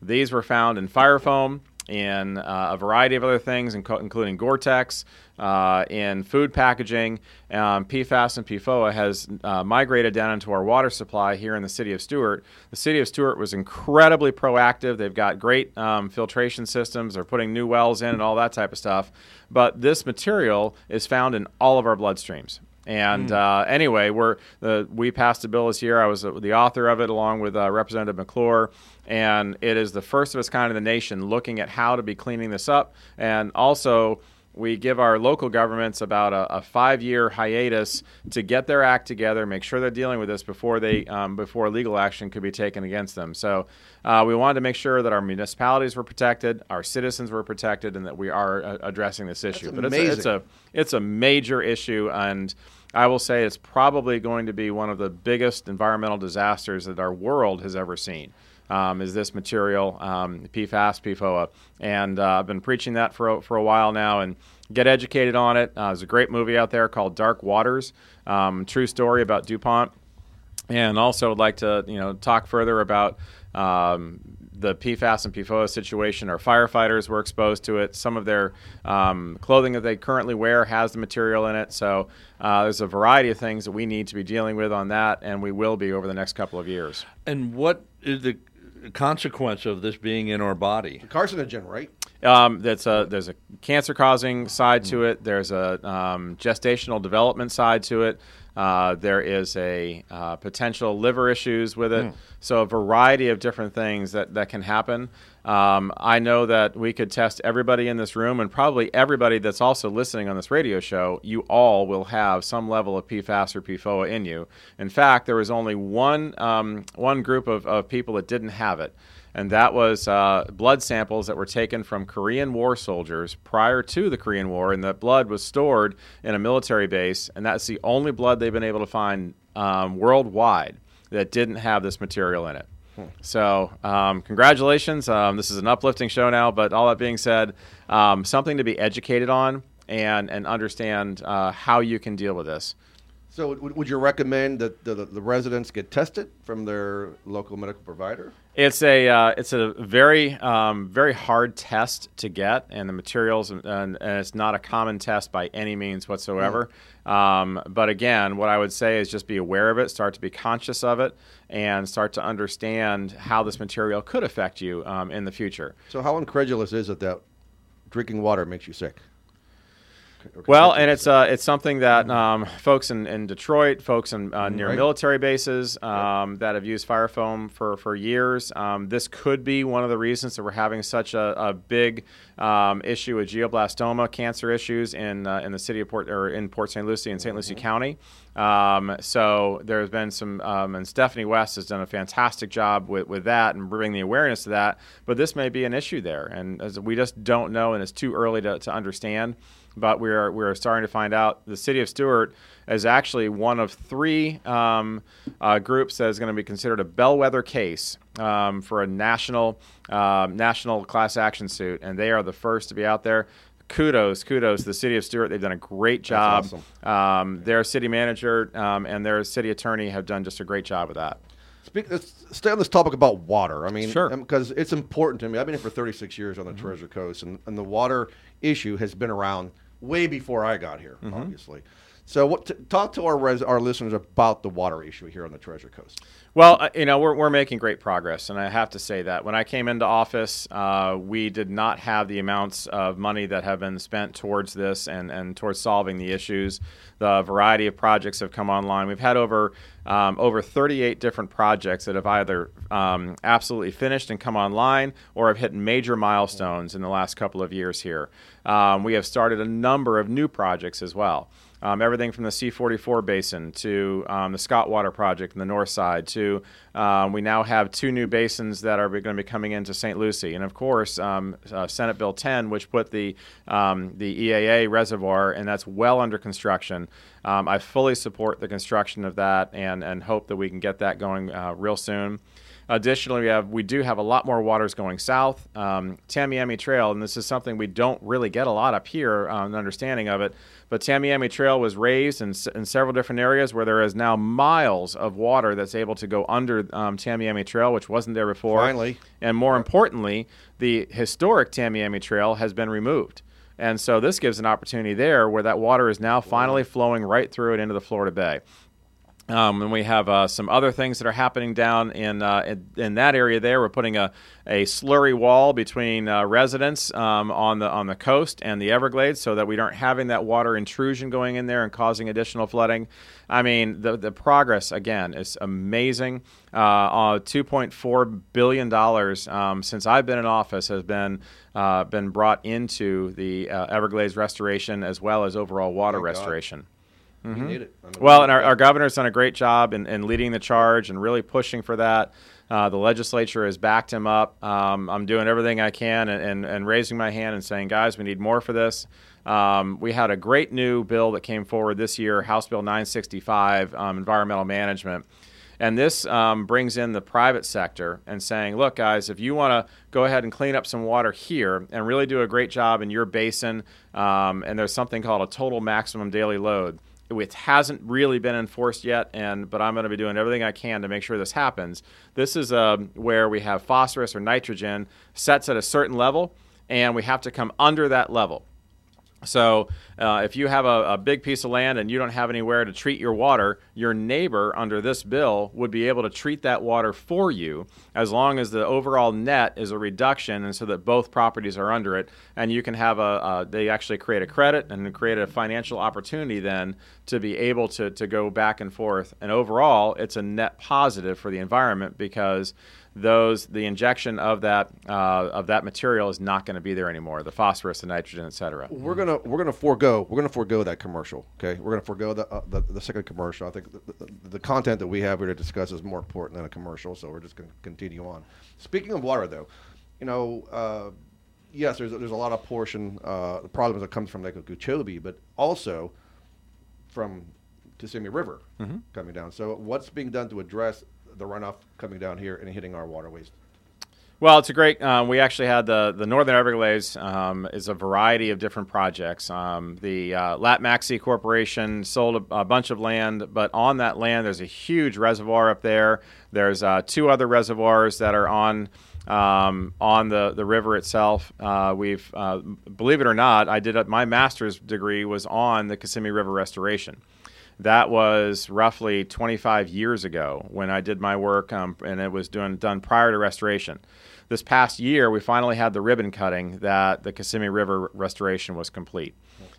These were found in fire foam, in uh, a variety of other things, including Gore-Tex, uh, in food packaging. Um, PFAS and PFOA has uh, migrated down into our water supply here in the city of Stuart. The city of Stuart was incredibly proactive. They've got great um, filtration systems. They're putting new wells in and all that type of stuff. But this material is found in all of our bloodstreams. And mm. uh, anyway, we're the we passed a bill this year. I was the author of it along with uh, Representative McClure, and it is the first of its kind in the nation, looking at how to be cleaning this up, and also we give our local governments about a, a, five-year hiatus to get their act together, make sure they're dealing with this before they um, before legal action could be taken against them. So uh, we wanted to make sure that our municipalities were protected, our citizens were protected, and that we are uh, addressing this issue. That's but it's a, it's a it's a major issue and. I will say it's probably going to be one of the biggest environmental disasters that our world has ever seen. Um, is this material, um, PFAS, PFOA. And uh, I've been preaching that for, for a while now and get educated on it. Uh, there's a great movie out there called Dark Waters, um, true story about DuPont. And also would like to, you know, talk further about um, the PFAS and PFOA situation. Our firefighters were exposed to it. Some of their um, clothing that they currently wear has the material in it. So uh, there's a variety of things that we need to be dealing with on that, and we will be over the next couple of years. And what is the consequence of this being in our body? Carcinogen, right? Um, that's a, there's a cancer causing side to it. There's a um, gestational development side to it. Uh, there is a uh, potential liver issues with it. Mm. So a variety of different things that, that can happen. Um, I know that we could test everybody in this room and probably everybody that's also listening on this radio show. You all will have some level of PFAS or PFOA in you. In fact, there was only one um, one group of, of people that didn't have it and that was uh, blood samples that were taken from Korean War soldiers prior to the Korean War, and that blood was stored in a military base, and that's the only blood they've been able to find um, worldwide that didn't have this material in it. Hmm. So, um, congratulations. Um, this is an uplifting show now, but all that being said, um, something to be educated on and, and understand uh, how you can deal with this. So, would you recommend that the, the, residents get tested from their local medical provider? It's a uh, it's a very um, very hard test to get, and the materials and, and, it's not a common test by any means whatsoever. Mm. Um, but again, what I would say is just be aware of it, start to be conscious of it, and start to understand how this material could affect you um, in the future. So, how incredulous is it that drinking water makes you sick? Well, and it's uh, it's something that um, folks in, in Detroit, folks in, uh, near right. military bases um, that have used fire foam for, for years. Um, this could be one of the reasons that we're having such a, a big um, issue with glioblastoma cancer issues in uh, in the city of Port or in Port St. Lucie and St. Lucie mm-hmm. County. Um, so there's been some, um, and Stephanie West has done a fantastic job with, with that and bringing the awareness to that. But this may be an issue there, and we just don't know, and it's too early to, to understand but we are we are starting to find out the city of Stuart is actually one of three um, uh, groups that is going to be considered a bellwether case um, for a national uh, national class action suit, and they are the first to be out there. Kudos, kudos to the city of Stuart. They've done a great job. Awesome. Um, their city manager um, and their city attorney have done just a great job with that. Speak, stay on this topic about water. I mean, sure, because it's important to me. I've been here for 36 years on the mm-hmm. Treasure Coast, and, and the water issue has been around way before I got here, mm-hmm. obviously. So, what t- talk to our res- our listeners about the water issue here on the Treasure Coast. Well, uh, you know, we're, we're making great progress, and I have to say that. When I came into office, uh, we did not have the amounts of money that have been spent towards this and, and towards solving the issues. The variety of projects have come online. We've had over um, over 38 different projects that have either um, absolutely finished and come online or have hit major milestones in the last couple of years here. Um, we have started a number of new projects as well. Um, everything from the C44 basin to um, the Scott Water project in the north side to um, we now have two new basins that are going to be coming into St. Lucie, and of course um, uh, Senate Bill 10, which put the um, the EAA reservoir, and that's well under construction. Um, I fully support the construction of that, and and hope that we can get that going uh, real soon. Additionally, we have we do have a lot more waters going south. Um, Tamiami Trail, and this is something we don't really get a lot up here, um, an understanding of it. But Tamiami Trail was raised in, in several different areas where there is now miles of water that's able to go under um, Tamiami Trail, which wasn't there before. Finally. And more importantly, the historic Tamiami Trail has been removed. And so this gives an opportunity there where that water is now finally flowing right through it into the Florida Bay. Um, and we have uh, some other things that are happening down in, uh, in, in that area. There, we're putting a, a slurry wall between uh, residents um, on the on the coast and the Everglades, so that we aren't having that water intrusion going in there and causing additional flooding. I mean, the the progress again is amazing. Uh, Two point four billion dollars um, since I've been in office has been uh, been brought into the uh, Everglades restoration as well as overall water restoration. Mm-hmm. need it. I mean, well, and our, our governor's done a great job in, in leading the charge and really pushing for that. Uh, the legislature has backed him up. Um, I'm doing everything I can and, and, and, raising my hand and saying, guys, we need more for this. Um, we had a great new bill that came forward this year, House Bill 965, um, environmental management. And this um, brings in the private sector and saying, look, guys, if you want to go ahead and clean up some water here and really do a great job in your basin, um, and there's something called a total maximum daily load it hasn't really been enforced yet, and but I'm going to be doing everything I can to make sure this happens. This is uh, where we have phosphorus or nitrogen sets at a certain level, and we have to come under that level. So, uh, if you have a, a, big piece of land and you don't have anywhere to treat your water, your neighbor under this bill would be able to treat that water for you as long as the overall net is a reduction and so that both properties are under it. And you can have a, a they actually create a credit and create a financial opportunity then to be able to, to go back and forth. And overall, it's a net positive for the environment because those the injection of that uh, of that material is not going to be there anymore. The phosphorus, the nitrogen, et cetera. We're gonna we're gonna forego we're gonna forego that commercial. Okay, we're gonna forego the uh, the, the, second commercial. I think the, the, the, content that we have here to discuss is more important than a commercial, so we're just gonna continue on. Speaking of water, though, you know. Uh, yes, there's there's a lot of portion uh, the problems that comes from Lake Okeechobee, but also from Kissimmee River mm-hmm. coming down. So, what's being done to address the runoff coming down here and hitting our waterways? Well, it's a great. Um, we actually had the the Northern Everglades um, is a variety of different projects. Um, the uh, Lat Maxi Corporation sold a, a, bunch of land, but on that land there's a huge reservoir up there. There's uh, two other reservoirs that are on um, on the the river itself. Uh, we've uh, believe it or not, I did a, my master's degree was on the Kissimmee River restoration. That was roughly 25 years ago when I did my work, um, and it was doing, done prior to restoration. This past year, we finally had the ribbon cutting that the Kissimmee River restoration was complete.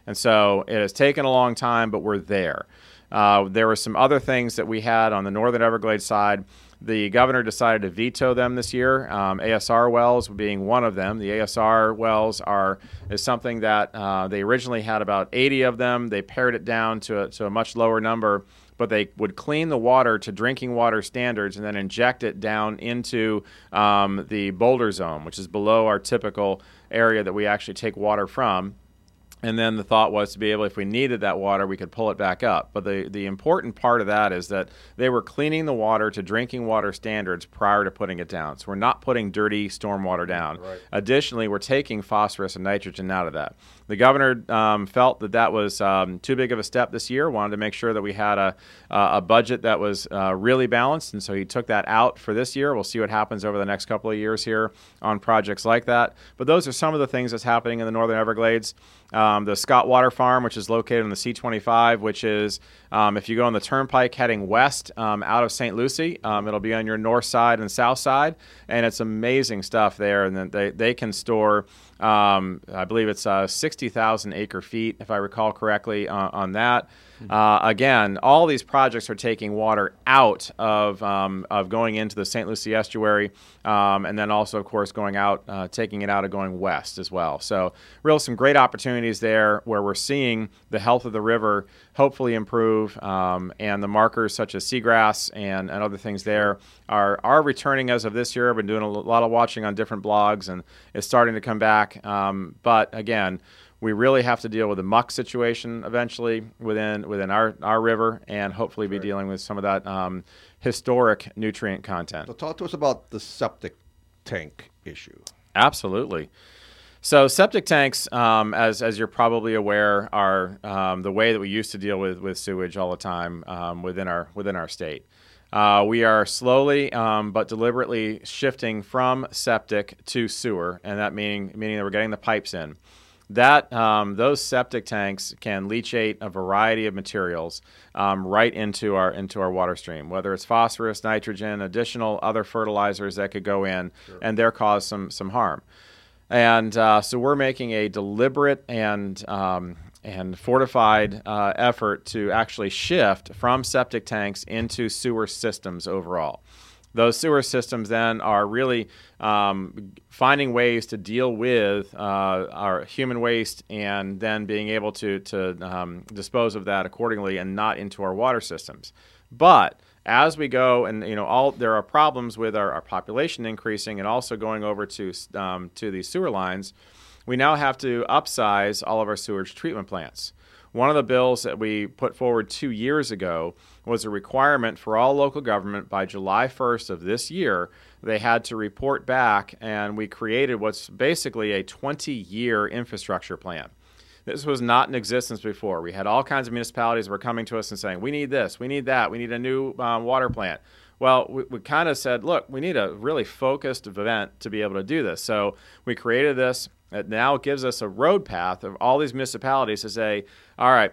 And so it has taken a long time, but we're there. Uh, there were some other things that we had on the Northern Everglades side the governor decided to veto them this year. Um, ASR wells being one of them. The ASR wells are is something that uh, they originally had about 80 of them. They pared it down to a, to a much lower number, but they would clean the water to drinking water standards and then inject it down into um, the boulder zone, which is below our typical area that we actually take water from. And then the thought was to be able, if we needed that water, we could pull it back up. But the, the important part of that is that they were cleaning the water to drinking water standards prior to putting it down. So we're not putting dirty stormwater down. Right. Additionally, we're taking phosphorus and nitrogen out of that. The governor um, felt that that was um, too big of a step this year, wanted to make sure that we had a, uh, a budget that was uh, really balanced. And so he took that out for this year. We'll see what happens over the next couple of years here on projects like that. But those are some of the things that's happening in the Northern Everglades. Uh, um, the Scott Water Farm, which is located on the C25, which is um, if you go on the turnpike heading west um, out of St. Lucie, um, it'll be on your north side and south side, and it's amazing stuff there. And they, they can store, um, I believe it's uh, 60,000 acre feet, if I recall correctly, uh, on that. Uh, again, all these projects are taking water out of, um, of going into the St. Lucie estuary, um, and then also, of course, going out, uh, taking it out of going west as well. So, real some great opportunities there where we're seeing the health of the river hopefully improve, um, and the markers such as seagrass and, and other things there are are returning as of this year. I've been doing a lot of watching on different blogs, and it's starting to come back. Um, but again we really have to deal with the muck situation eventually within within our, our river and hopefully be dealing with some of that um, historic nutrient content. So talk to us about the septic tank issue. Absolutely. So septic tanks, um, as, as you're probably aware, are um, the way that we used to deal with, with sewage all the time um, within our within our state. Uh, we are slowly um, but deliberately shifting from septic to sewer, and that meaning meaning that we're getting the pipes in that um, those septic tanks can leachate a variety of materials um, right into our into our water stream, whether it's phosphorus, nitrogen, additional other fertilizers that could go in, sure. and there cause some some harm. And uh, so we're making a deliberate and um, and fortified uh, effort to actually shift from septic tanks into sewer systems overall. Those sewer systems then are really um, finding ways to deal with uh, our human waste and then being able to, to um, dispose of that accordingly and not into our water systems. But as we go and you know all there are problems with our, our population increasing and also going over to um, to these sewer lines we now have to upsize all of our sewage treatment plants one of the bills that we put forward two years ago was a requirement for all local government by July 1st of this year. They had to report back, and we created what's basically a 20 year infrastructure plan. This was not in existence before. We had all kinds of municipalities were coming to us and saying, We need this, we need that, we need a new um, water plant. Well, we, we kind of said, Look, we need a really focused event to be able to do this. So we created this. It now gives us a road path of all these municipalities to say, all right,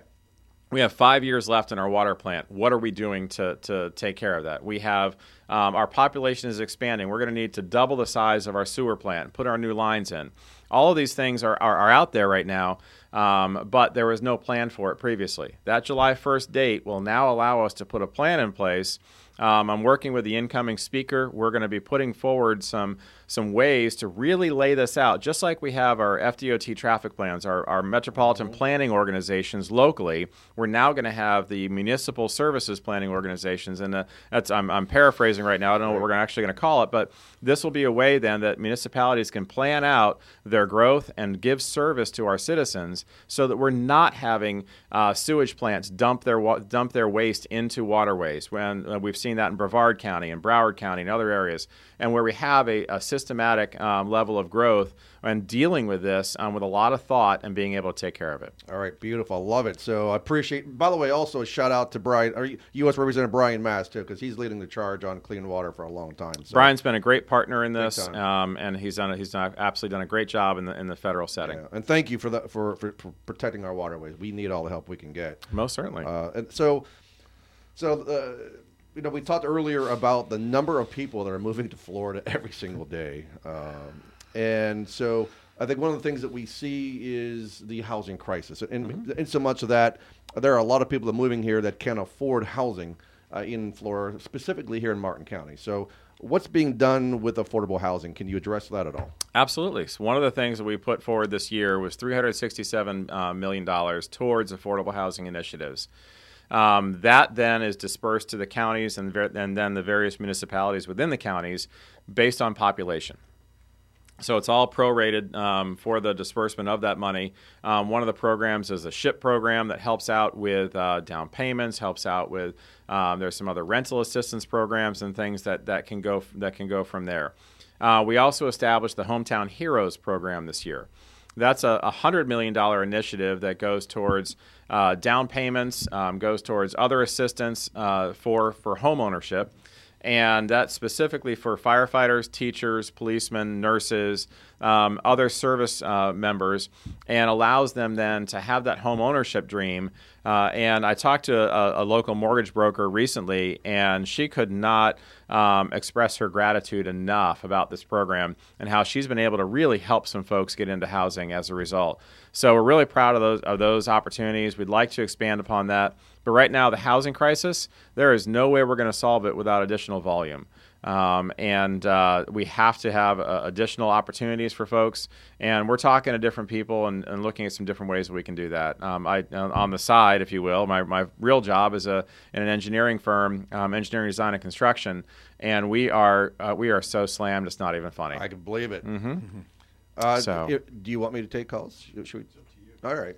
we have five years left in our water plant. What are we doing to, to take care of that? We have um, our population is expanding. We're going to need to double the size of our sewer plant, put our new lines in. All of these things are, are, are out there right now, um, but there was no plan for it previously. That July 1st date will now allow us to put a plan in place um, I'm working with the incoming speaker. We're going to be putting forward some some ways to really lay this out, just like we have our FDOT traffic plans, our, our metropolitan mm-hmm. planning organizations locally. We're now going to have the municipal services planning organizations, and uh, that's I'm, I'm, paraphrasing right now. I don't know what we're actually going to call it, but this will be a way then that municipalities can plan out their growth and give service to our citizens, so that we're not having uh, sewage plants dump their dump their waste into waterways. When uh, we've seen that in Brevard County and Broward County and other areas, and where we have a, a systematic um, level of growth and dealing with this um, with a lot of thought and being able to take care of it. All right, beautiful, love it. So I appreciate. By the way, also a shout out to Brian, or U.S. Representative Brian Mast too, because he's leading the charge on clean water for a long time. So. Brian's been a great partner in this, um, and he's done he's done absolutely done a great job in the in the federal setting. Yeah. And thank you for that for, for, for protecting our waterways. We need all the help we can get. Most certainly. Uh, and so, so. Uh, you know, we talked earlier about the number of people that are moving to Florida every single day, um, and so I think one of the things that we see is the housing crisis, and mm-hmm. in so much of that, there are a lot of people that are moving here that can't afford housing uh, in Florida, specifically here in Martin County. So. What's being done with affordable housing? Can you address that at all? Absolutely. So one of the things that we put forward this year was $367 uh, towards affordable housing initiatives. Um, that then is dispersed to the counties and, ver- and then the various municipalities within the counties based on population. So it's all prorated um, for the disbursement of that money. Um, one of the programs is a SHIP program that helps out with uh, down payments, helps out with. Um, there's some other rental assistance programs and things that, that can go that can go from there. Uh, we also established the Hometown Heroes program this year. That's a $100 million initiative that goes towards uh, down payments, um, goes towards other assistance uh, for, for home ownership. And that's specifically for firefighters, teachers, policemen, nurses, um, other service uh, members and allows them then to have that home ownership dream. Uh, and I talked to a, a, local mortgage broker recently, and she could not um, express her gratitude enough about this program and how she's been able to really help some folks get into housing as a result. So we're really proud of those of those opportunities. We'd like to expand upon that, but right now the housing crisis, there is no way we're going to solve it without additional volume. Um, and uh, we have to have uh, additional opportunities for folks. And we're talking to different people and, and looking at some different ways that we can do that. Um, I, on the side, if you will, my, my real job is a, in an engineering firm, um, engineering design and construction, and we are uh, we are so slammed it's not even funny. I can believe it. Mm-hmm. Uh, So- do you want me to take calls? Should we? All right.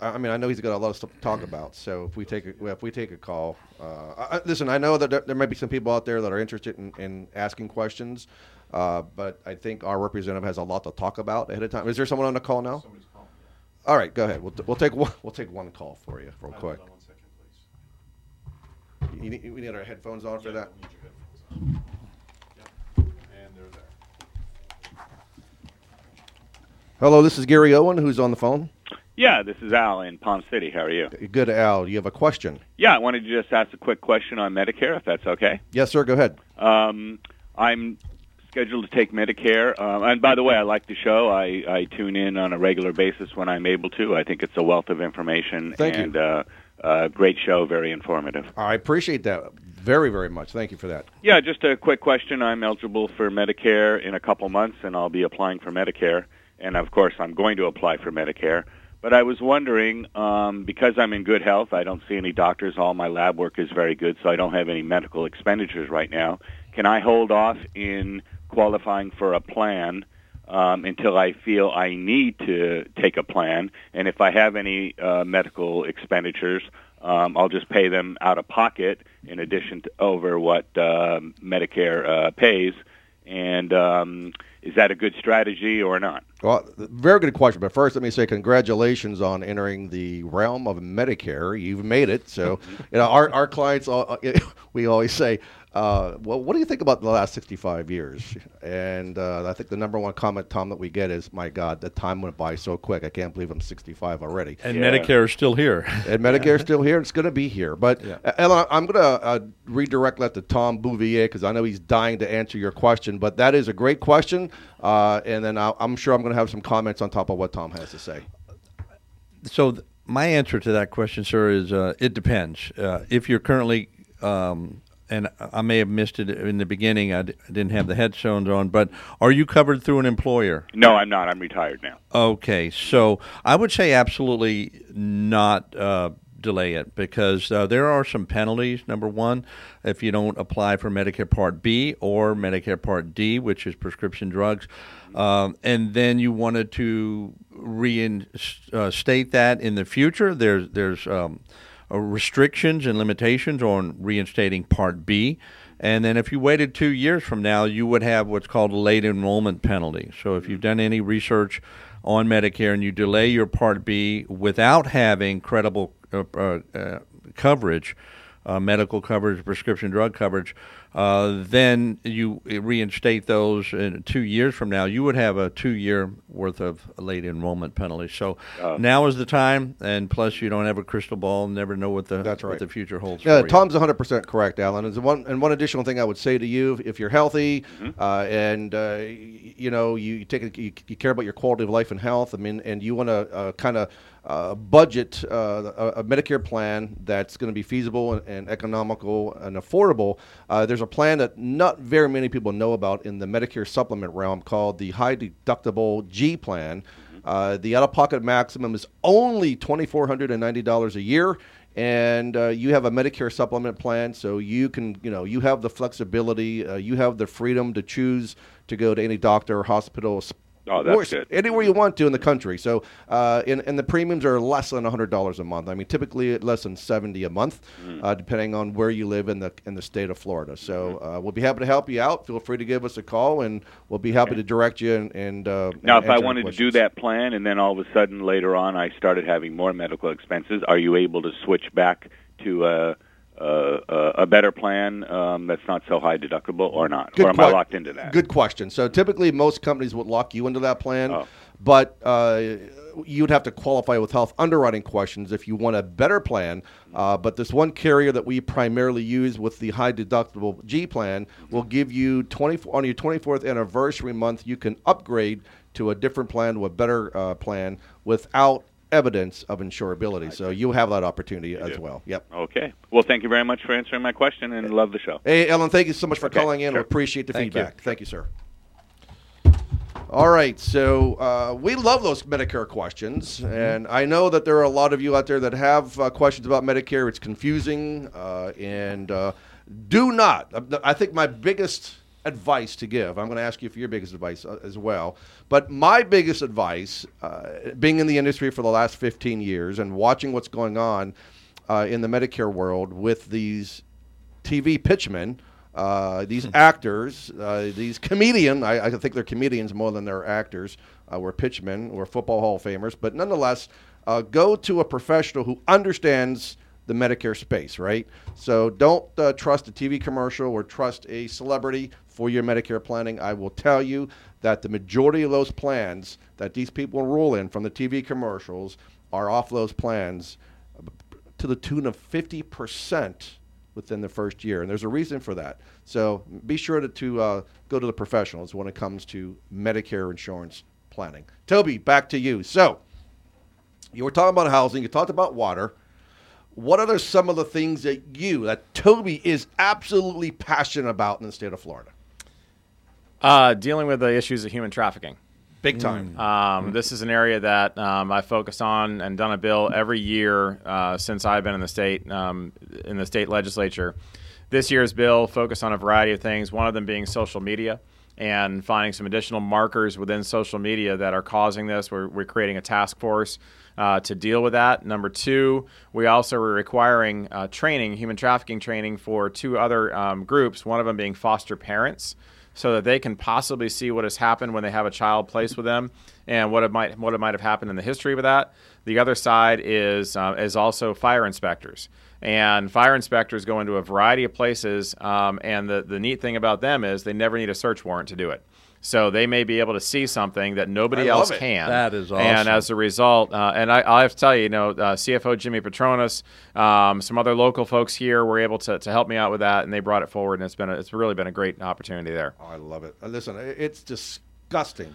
I mean, I know he's got a lot of stuff to talk about. So if we take a, if we take a call, uh, I, listen, I know that there, there might be some people out there that are interested in, in asking questions, uh, but I think our representative has a lot to talk about ahead of time. Is there someone on the call now? All right, go ahead. We'll, t- we'll take one. We'll take one call for you, real quick. You need, we need our headphones on for that. Hello, this is Gary Owen, who's on the phone. Yeah, this is Al in Palm City. How are you? Good, Al. You have a question? Yeah, I wanted to just ask a quick question on Medicare, if that's okay. Yes, sir. Go ahead. Um, I'm scheduled to take Medicare, uh, and by the way, I like the show. I, I tune in on a regular basis when I'm able to. I think it's a wealth of information Thank you. and uh, uh, great show, very informative. I appreciate that very, very much. Thank you for that. Yeah, just a quick question. I'm eligible for Medicare in a couple months, and I'll be applying for Medicare. And of course, I'm going to apply for Medicare. But I was wondering, um, because I'm in good health, I don't see any doctors. All my lab work is very good, so I don't have any medical expenditures right now. Can I hold off in qualifying for a plan um, until I feel I need to take a plan? And if I have any uh, medical expenditures, um, I'll just pay them out of pocket in addition to over what uh, Medicare uh, pays. And um, is that a good strategy or not? Well, very good question. But first, let me say congratulations on entering the realm of Medicare. You've made it. So, you know, our, our clients, uh, uh, all- we always say, uh, well, what do you think about the last 65 years? And uh, I think the number one comment, Tom, that we get is, my God, the time went by so quick. I can't believe I'm 65 already. And Medicare is still here. And Medicare is still here. It's going to be here. But, uh, Ellen, I'm going to uh, redirect that to Tom Bouvier because I know he's dying to answer your question. But that is a great question. Uh, and then I'll, I'm sure I'm going to have some comments on top of what Tom has to say. So th- my answer to that question, sir, is uh, it depends. Uh, if you're currently, um, and I may have missed it in the beginning, I, d- I didn't have the headphones on, but are you covered through an employer? No, I'm not. I'm retired now. Okay, so I would say absolutely not uh, delay it because uh, there are some penalties. Number one, if you don't apply for Medicare Part B or Medicare Part D, which is prescription drugs, um, and then you wanted to reinstate that in the future, there's there's um, uh, restrictions and limitations on reinstating Part B. And then if you waited two years from now, you would have what's called a late enrollment penalty. So if you've done any research on Medicare and you delay your Part B without having credible uh, uh, uh, coverage, uh, medical coverage, prescription drug coverage, uh, then you reinstate those in two years from now, you would have a two year worth of late enrollment penalty. So now is the time, and plus you don't have a crystal ball, never know what the That's what right. the future holds. Yeah, for. Tom's 100% correct, Alan. And one, and one additional thing I would say to you, if you're healthy uh, and, uh, y- you know, you take a, you, you care about your quality of life and health, I mean, and you want to uh, kind of uh, budget uh, a, a Medicare plan that's going to be feasible and, and economical and affordable, uh, there's a plan that not very many people know about in the Medicare supplement realm called the high deductible G plan. Uh, the out-of-pocket maximum is only twenty-four hundred and ninety dollars a year, and uh, you have a Medicare supplement plan, so you can, you know, you have the flexibility, uh, you have the freedom to choose to go to any doctor or hospital. Oh, that's good. Anywhere you want to in the country. So, uh, and, and the premiums are less than hundred dollars a month. I mean, typically less than seventy a month, Mm. uh, depending on where you live in the in the state of Florida. So, Mm-hmm. uh, we'll be happy to help you out. Feel free to give us a call, and we'll be happy to direct you. And, and uh, Now, and if I wanted to do that plan and then all of a sudden later on I started having more medical expenses, are you able to switch back to uh, uh, a better plan um, that's not so high deductible or not? Good or am I locked into that? Good question. So typically, most companies would lock you into that plan, Oh. but uh, you'd have to qualify with health underwriting questions if you want a better plan. Uh, but this one carrier that we primarily use with the high deductible G plan will give you 24 on your 24th anniversary month. You can upgrade to a different plan, to a better uh, plan, without evidence of insurability. So you have that opportunity as well. Yep. Okay. Well, thank you very much for answering my question and love the show. Hey, Ellen, thank you so much for Okay, calling in. sure. We appreciate the Thank you. feedback. Thank you, sir. All right, so uh, we love those Medicare questions, Mm-hmm. and I know that there are a lot of you out there that have uh, questions about Medicare. It's confusing, uh, and uh, do not. I think my biggest advice to give. I'm going to ask you for your biggest advice uh, as well. But my biggest advice, uh, being in the industry for the last 15 years and watching what's going on uh, in the Medicare world with these TV pitchmen, uh, these Hmm. actors, uh, these comedian, I, I think they're comedians more than they're actors, uh, we're pitchmen, we're football Hall of Famers, but nonetheless, uh, go to a professional who understands the Medicare space, right? So don't uh, trust a TV commercial or trust a celebrity for your Medicare planning. I will tell you that the majority of those plans that these people enroll in from the TV commercials are off those plans to the tune of 50% within the first year. And there's a reason for that. So be sure to, to uh, go to the professionals when it comes to Medicare insurance planning. Toby, back to you. So you were talking about housing, you talked about water. What are some of the things that you, that Toby is absolutely passionate about in the state of Florida? Uh, dealing with the issues of human trafficking. Big time. Um, This is an area that um, I focus on and done a bill every year uh, since I've been in the state um, in the state legislature. This year's bill focused on a variety of things. One of them being social media and finding some additional markers within social media that are causing this. We're, we're creating a task force uh, to deal with that. Number two, we also are requiring uh, training, human trafficking training for two other um, groups. One of them being foster parents so that they can possibly see what has happened when they have a child placed with them and what it might what it might have happened in the history of that. The other side is uh, is also fire inspectors. And fire inspectors go into a variety of places, um, and the, the neat thing about them is they never need a search warrant to do it. So they may be able to see something that nobody I else it. can. That is awesome. And as a result, uh, and I, I have to tell you, you know, uh, CFO Jimmy Patronis, um, some other local folks here were able to, to help me out with that, and they brought it forward, and it's been a, it's really been a great opportunity there. Oh, I love it. Uh, listen, it's disgusting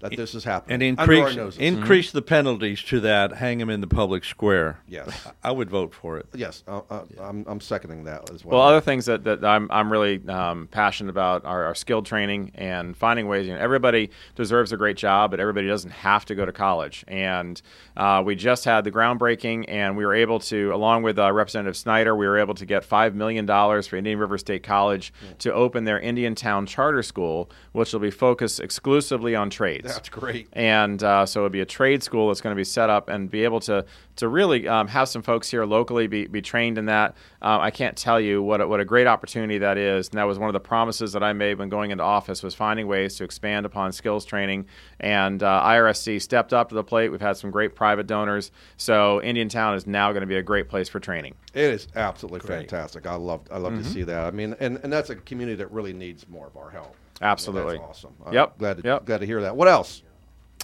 that this is happening. and under our increase noses. increase the penalties to that. Hang them in the public square. Yes. I would vote for it. Yes, uh, uh, I'm, I'm seconding that as well. Well, other things that, that I'm, I'm really um, passionate about are, are skilled training and finding ways. You know, everybody deserves a great job, but everybody doesn't have to go to college. And uh, we just had the groundbreaking, and we were able to, along with uh, Representative Snyder, we were able to get $5 million for Indian River State College to open their Indiantown Charter School, which will be focused exclusively on trades. That's great. And uh, so it'll be a trade school that's going to be set up and be able to to really um, have some folks here locally be, be trained in that. Uh, I can't tell you what a, what a great opportunity that is. And that was one of the promises that I made when going into office was finding ways to expand upon skills training. And uh, IRSC stepped up to the plate. We've had some great private donors. So Indiantown is now going to be a great place for training. It is absolutely Great. fantastic. I love I love Mhm. to see that. I mean, and, and that's a community that really needs more of our help. Absolutely. That's awesome. I'm Yep. Glad to, Yep. glad to hear that. What else?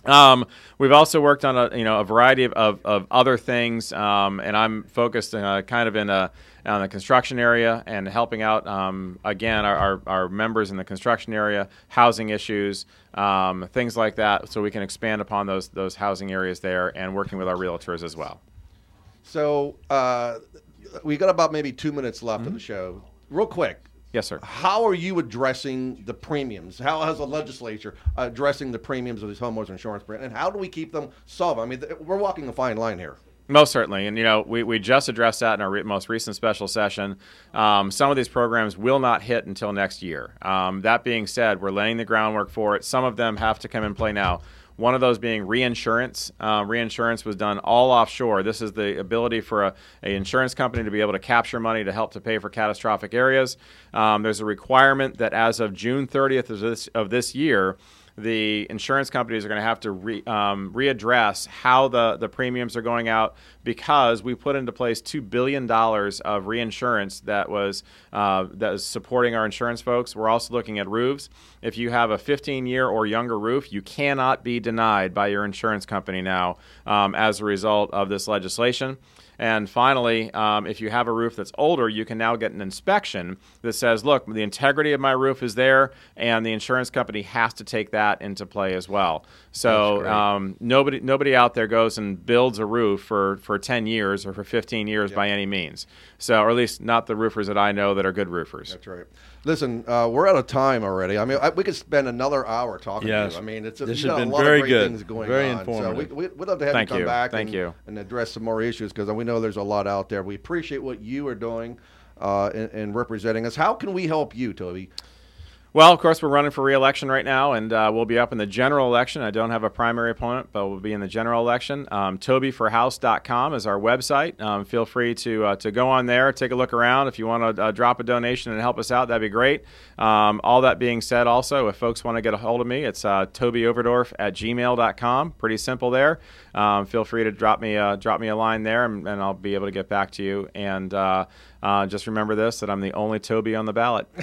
Um, we've also worked on a you know a variety of, of, of other things, um, and I'm focused uh, kind of in a on the construction area and helping out um, again our, our, our members in the construction area, housing issues, um, things like that, so we can expand upon those those housing areas there, and working with our realtors as well. So uh, we got about maybe two minutes left Mm-hmm. of the show. Real quick. Yes, sir. How are you addressing the premiums? How has the legislature addressing the premiums of these homeowners insurance brands, and how do we keep them solvent? I mean, th- we're walking a fine line here. Most certainly, and you know we, we just addressed that in our re- most recent special session. Um, some of these programs will not hit until next year. Um, that being said, we're laying the groundwork for it. Some of them have to come in play now. One of those being reinsurance. Um, reinsurance was done all offshore. This is the ability for a, a insurance company to be able to capture money to help to pay for catastrophic areas. Um, there's a requirement that as of June 30th of this, of this year, the insurance companies are going to have to re, um, readdress how the, the premiums are going out because we put into place $2 billion of reinsurance that was, uh, that was supporting our insurance folks. We're also looking at roofs. If you have a 15 year or younger roof, you cannot be denied by your insurance company now um, as a result of this legislation. And finally, um, if you have a roof that's older, you can now get an inspection that says, look, the integrity of my roof is there, and the insurance company has to take that into play as well. So um, nobody nobody out there goes and builds a roof for, for 10 years or for 15 years by any means. So, or at least not the roofers that I know that are good roofers. That's right. Listen, uh, we're out of time already. I mean, I, we could spend another hour talking Yes. to you. I mean, it's This has been a lot very of great good. things going Very on. informative. So we, we, we'd love to have Thank you come you. back Thank and, you. and address some more issues because we know there's a lot out there. We appreciate what you are doing uh, in, in representing us. How can we help you, Toby? Well, of course, we're running for re-election right now, and uh, we'll be up in the general election. I don't have a primary opponent, but we'll be in the general election. Um, TobyForHouse.com is our website. Um, feel free to uh, to go on there, take a look around. If you want to uh, drop a donation and help us out, that'd be great. Um, all that being said, also, if folks want to get a hold of me, it's uh, TobyOverdorf at gmail.com. Pretty simple there. Um, feel free to drop me uh, drop me a line there, and, and I'll be able to get back to you. And uh, just remember this: that I'm the only Toby on the ballot.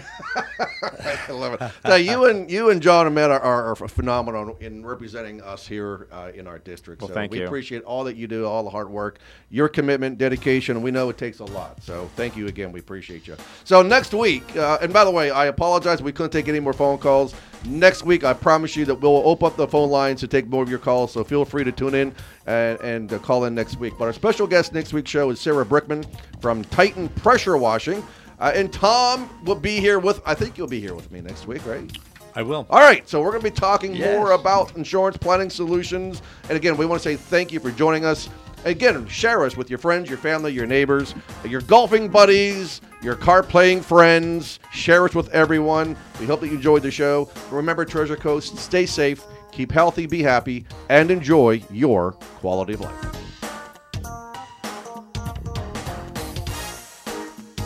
I love it. Now, you and you and John Ahmed are, are, are phenomenal in representing us here uh, in our district. Well, so thank we you. appreciate all that you do, all the hard work, your commitment, dedication. We know it takes a lot. So thank you again. We appreciate you. So next week, uh, and by the way, I apologize. We couldn't take any more phone calls. Next week, I promise you that we'll open up the phone lines to take more of your calls. So feel free to tune in and, and uh, call in next week. But our special guest next week's show is Sarah Brickman from Titan Pressure Washing. Uh, and Tom will be here with, I think you'll be here with me next week, right? I will. All right, so we're going to be talking Yes. more about insurance planning solutions. And again, we want to say thank you for joining us. Again, share us with your friends, your family, your neighbors, your golfing buddies, your car playing friends. Share us with everyone. We hope that you enjoyed the show. Remember, Treasure Coast, stay safe, keep healthy, be happy, and enjoy your quality of life.